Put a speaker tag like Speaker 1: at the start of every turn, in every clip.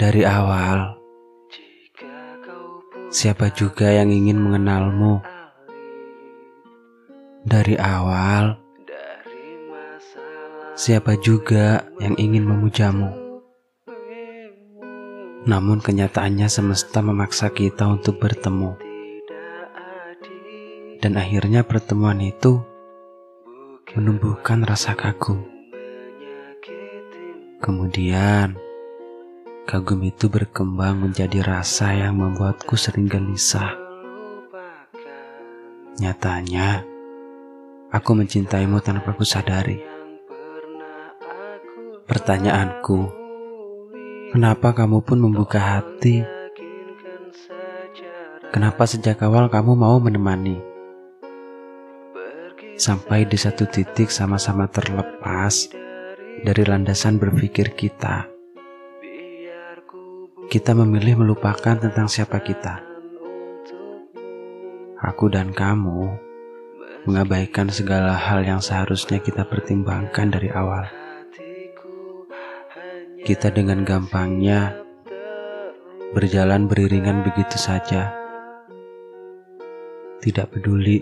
Speaker 1: Dari awal, siapa juga yang ingin mengenalmu? Dari awal, siapa juga yang ingin memujamu? Namun kenyataannya semesta memaksa kita untuk bertemu. Dan akhirnya pertemuan itu menumbuhkan rasa kagum. Kemudian, Kagum itu berkembang menjadi rasa yang membuatku sering gelisah. Nyatanya, aku mencintaimu tanpa ku sadari. Pertanyaanku, kenapa kamu pun membuka hati? Kenapa sejak awal kamu mau menemani? Sampai di satu titik sama-sama terlepas dari landasan berpikir kita kita memilih melupakan tentang siapa kita. Aku dan kamu mengabaikan segala hal yang seharusnya kita pertimbangkan dari awal. Kita dengan gampangnya berjalan beriringan begitu saja. Tidak peduli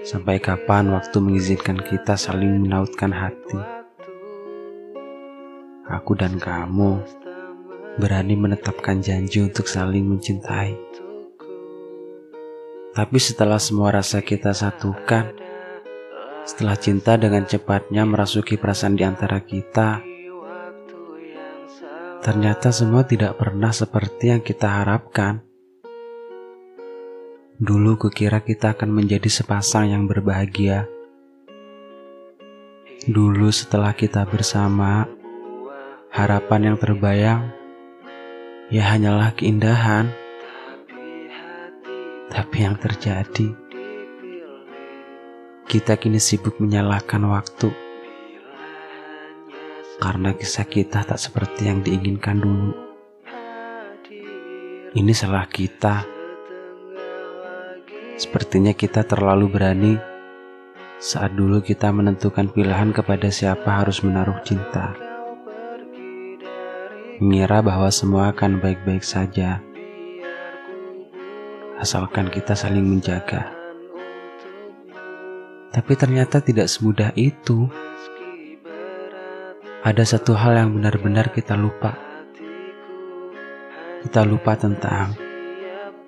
Speaker 1: sampai kapan waktu mengizinkan kita saling menautkan hati. Aku dan kamu berani menetapkan janji untuk saling mencintai. Tapi setelah semua rasa kita satukan, setelah cinta dengan cepatnya merasuki perasaan di antara kita, ternyata semua tidak pernah seperti yang kita harapkan. Dulu kukira kita akan menjadi sepasang yang berbahagia. Dulu setelah kita bersama, harapan yang terbayang ya hanyalah keindahan. Tapi yang terjadi, kita kini sibuk menyalahkan waktu. Karena kisah kita tak seperti yang diinginkan dulu. Ini salah kita. Sepertinya kita terlalu berani saat dulu kita menentukan pilihan kepada siapa harus menaruh cinta mengira bahwa semua akan baik-baik saja, asalkan kita saling menjaga. Tapi ternyata tidak semudah itu. Ada satu hal yang benar-benar kita lupa. Kita lupa tentang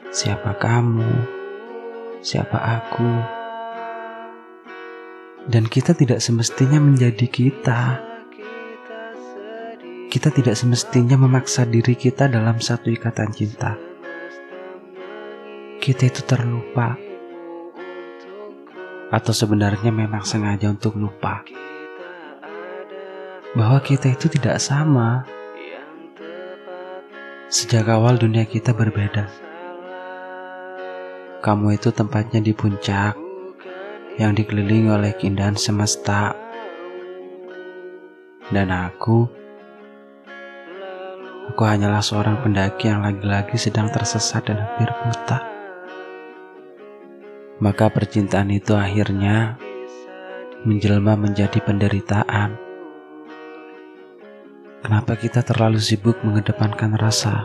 Speaker 1: siapa kamu, siapa aku, dan kita tidak semestinya menjadi kita. Kita tidak semestinya memaksa diri kita dalam satu ikatan cinta. Kita itu terlupa, atau sebenarnya memang sengaja untuk lupa bahwa kita itu tidak sama. Sejak awal dunia kita berbeda. Kamu itu tempatnya di puncak yang dikelilingi oleh keindahan semesta. Dan aku Aku hanyalah seorang pendaki yang lagi-lagi sedang tersesat dan hampir buta. Maka percintaan itu akhirnya menjelma menjadi penderitaan. Kenapa kita terlalu sibuk mengedepankan rasa?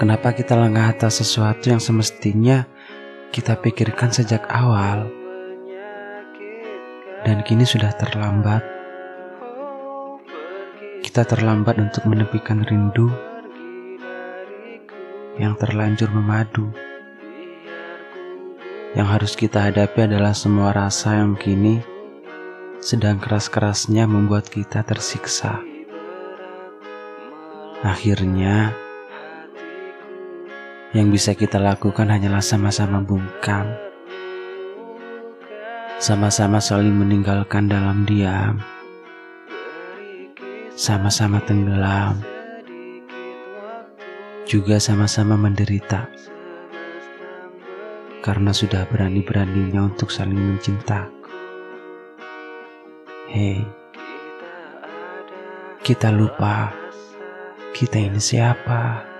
Speaker 1: Kenapa kita lengah atas sesuatu yang semestinya kita pikirkan sejak awal? Dan kini sudah terlambat kita terlambat untuk menepikan rindu yang terlanjur memadu. Yang harus kita hadapi adalah semua rasa yang kini sedang keras-kerasnya membuat kita tersiksa. Akhirnya, yang bisa kita lakukan hanyalah sama-sama bungkam, sama-sama saling meninggalkan dalam diam sama-sama tenggelam, juga sama-sama menderita karena sudah berani-beraninya untuk saling mencinta. Hei, kita lupa kita ini siapa.